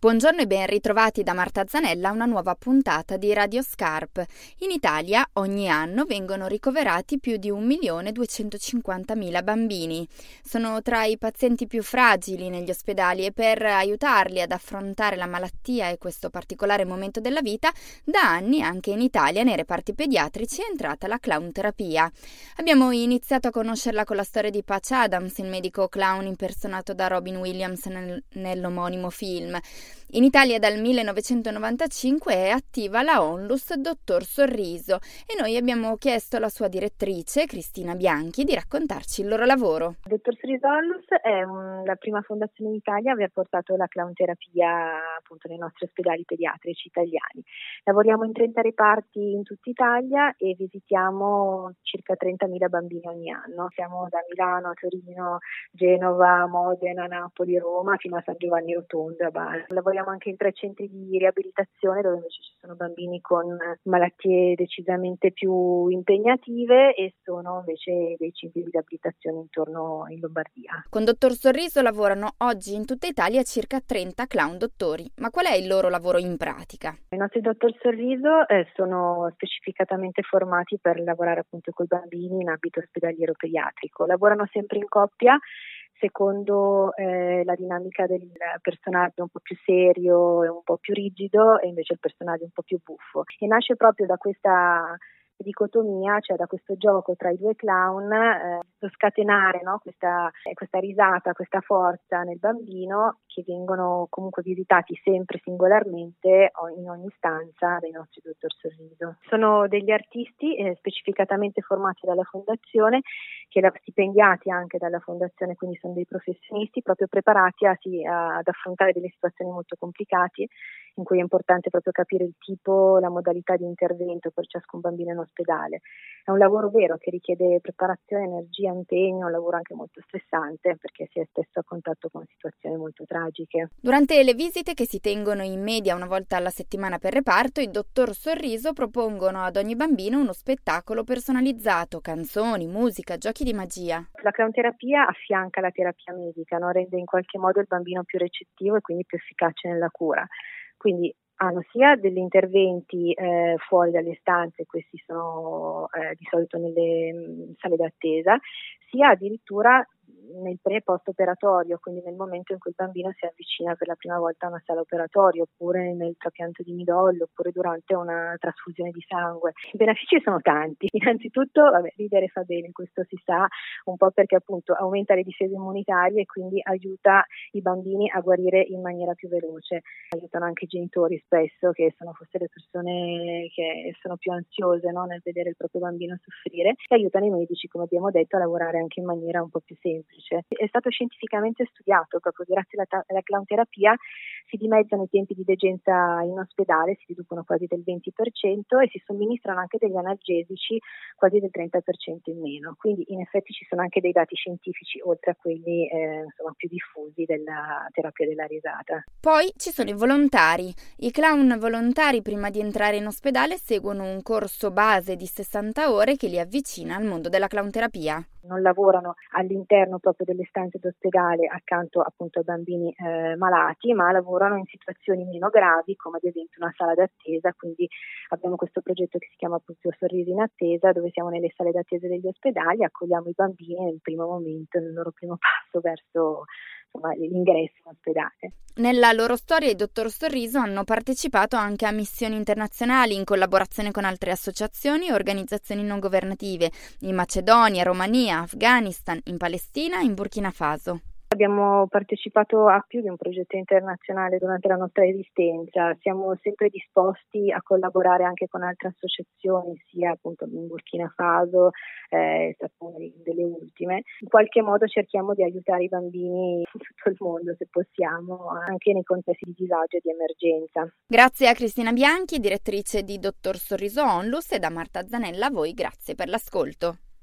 Buongiorno e ben ritrovati da Marta Zanella a una nuova puntata di Radio Scarp. In Italia ogni anno vengono ricoverati più di 1.250.000 bambini. Sono tra i pazienti più fragili negli ospedali e per aiutarli ad affrontare la malattia e questo particolare momento della vita, da anni anche in Italia nei reparti pediatrici è entrata la clown terapia. Abbiamo iniziato a conoscerla con la storia di Patch Adams, il medico clown impersonato da Robin Williams nel, nell'omonimo film. In Italia dal 1995 è attiva la Onlus Dottor Sorriso e noi abbiamo chiesto alla sua direttrice, Cristina Bianchi, di raccontarci il loro lavoro. Dottor Sorriso Onlus è un, la prima fondazione in Italia a aver portato la clown terapia appunto nei nostri ospedali pediatrici italiani. Lavoriamo in 30 reparti in tutta Italia e visitiamo circa 30.000 bambini ogni anno. Siamo da Milano Torino, Genova, Modena, Napoli, Roma fino a San Giovanni Rotondo a Bari. Lavoriamo anche in tre centri di riabilitazione dove invece ci sono bambini con malattie decisamente più impegnative e sono invece dei centri di riabilitazione intorno in Lombardia. Con Dottor Sorriso lavorano oggi in tutta Italia circa 30 clown dottori, ma qual è il loro lavoro in pratica? I nostri Dottor Sorriso eh, sono specificatamente formati per lavorare appunto con i bambini in ambito ospedaliero pediatrico. Lavorano sempre in coppia secondo eh, la dinamica del personaggio un po' più serio e un po' più rigido e invece il personaggio un po' più buffo. E nasce proprio da questa dicotomia, cioè da questo gioco tra i due clown, eh, scatenare no? questa, questa, risata, questa forza nel bambino che vengono comunque visitati sempre singolarmente in ogni stanza dai nostri dottor Sorriso. Sono degli artisti eh, specificatamente formati dalla fondazione, che stipendiati anche dalla fondazione, quindi sono dei professionisti proprio preparati a, sì, a, ad affrontare delle situazioni molto complicate in cui è importante proprio capire il tipo, la modalità di intervento per ciascun bambino in ospedale. È un lavoro vero che richiede preparazione, energia, impegno, un lavoro anche molto stressante perché si è spesso a contatto con situazioni molto tragiche. Durante le visite che si tengono in media una volta alla settimana per reparto, i dottor Sorriso propongono ad ogni bambino uno spettacolo personalizzato, canzoni, musica, giochi di magia. La clownterapia affianca la terapia medica, no? rende in qualche modo il bambino più recettivo e quindi più efficace nella cura. Quindi hanno sia degli interventi eh, fuori dalle stanze, questi sono eh, di solito nelle mh, mm, sale d'attesa, sia addirittura nel pre post operatorio, quindi nel momento in cui il bambino si avvicina per la prima volta a una sala operatoria, oppure nel trapianto di midollo, oppure durante una trasfusione di sangue. I benefici sono tanti. Innanzitutto, vabbè, ridere fa bene, questo si sa, un po' perché appunto aumenta le difese immunitarie e quindi aiuta i bambini a guarire in maniera più veloce. Aiutano anche i genitori spesso, che sono forse le persone che sono più ansiose no? nel vedere il proprio bambino soffrire, e aiutano i medici, come abbiamo detto, a lavorare anche in maniera un po' più semplice semplice. È stato scientificamente studiato proprio grazie alla, alla clownterapia si dimezzano i tempi di degenza in ospedale, si riducono quasi del 20% e si somministrano anche degli analgesici quasi del 30% in meno. Quindi in effetti ci sono anche dei dati scientifici oltre a quelli eh, insomma, più diffusi della terapia della risata. Poi ci sono i volontari. I clown volontari prima di entrare in ospedale seguono un corso base di 60 ore che li avvicina al mondo della clownterapia non lavorano all'interno proprio delle stanze d'ospedale accanto appunto ai bambini eh, malati, ma lavorano in situazioni meno gravi, come ad esempio una sala d'attesa, quindi abbiamo questo progetto che si chiama appunto Sorrisi in attesa, dove siamo nelle sale d'attesa degli ospedali, accogliamo i bambini nel primo momento, nel loro primo passo verso insomma, l'ingresso in ospedale. Nella loro storia i dottor Sorriso hanno partecipato anche a missioni internazionali in collaborazione con altre associazioni e organizzazioni non governative in Macedonia, Romania, Afghanistan, in Palestina e in Burkina Faso. Abbiamo partecipato a più di un progetto internazionale durante la nostra esistenza, siamo sempre disposti a collaborare anche con altre associazioni, sia appunto in Burkina Faso, eh, una delle ultime. In qualche modo cerchiamo di aiutare i bambini in tutto il mondo, se possiamo, anche nei contesti di disagio e di emergenza. Grazie a Cristina Bianchi, direttrice di Dottor Sorriso Onlus e da Marta Zanella a voi grazie per l'ascolto.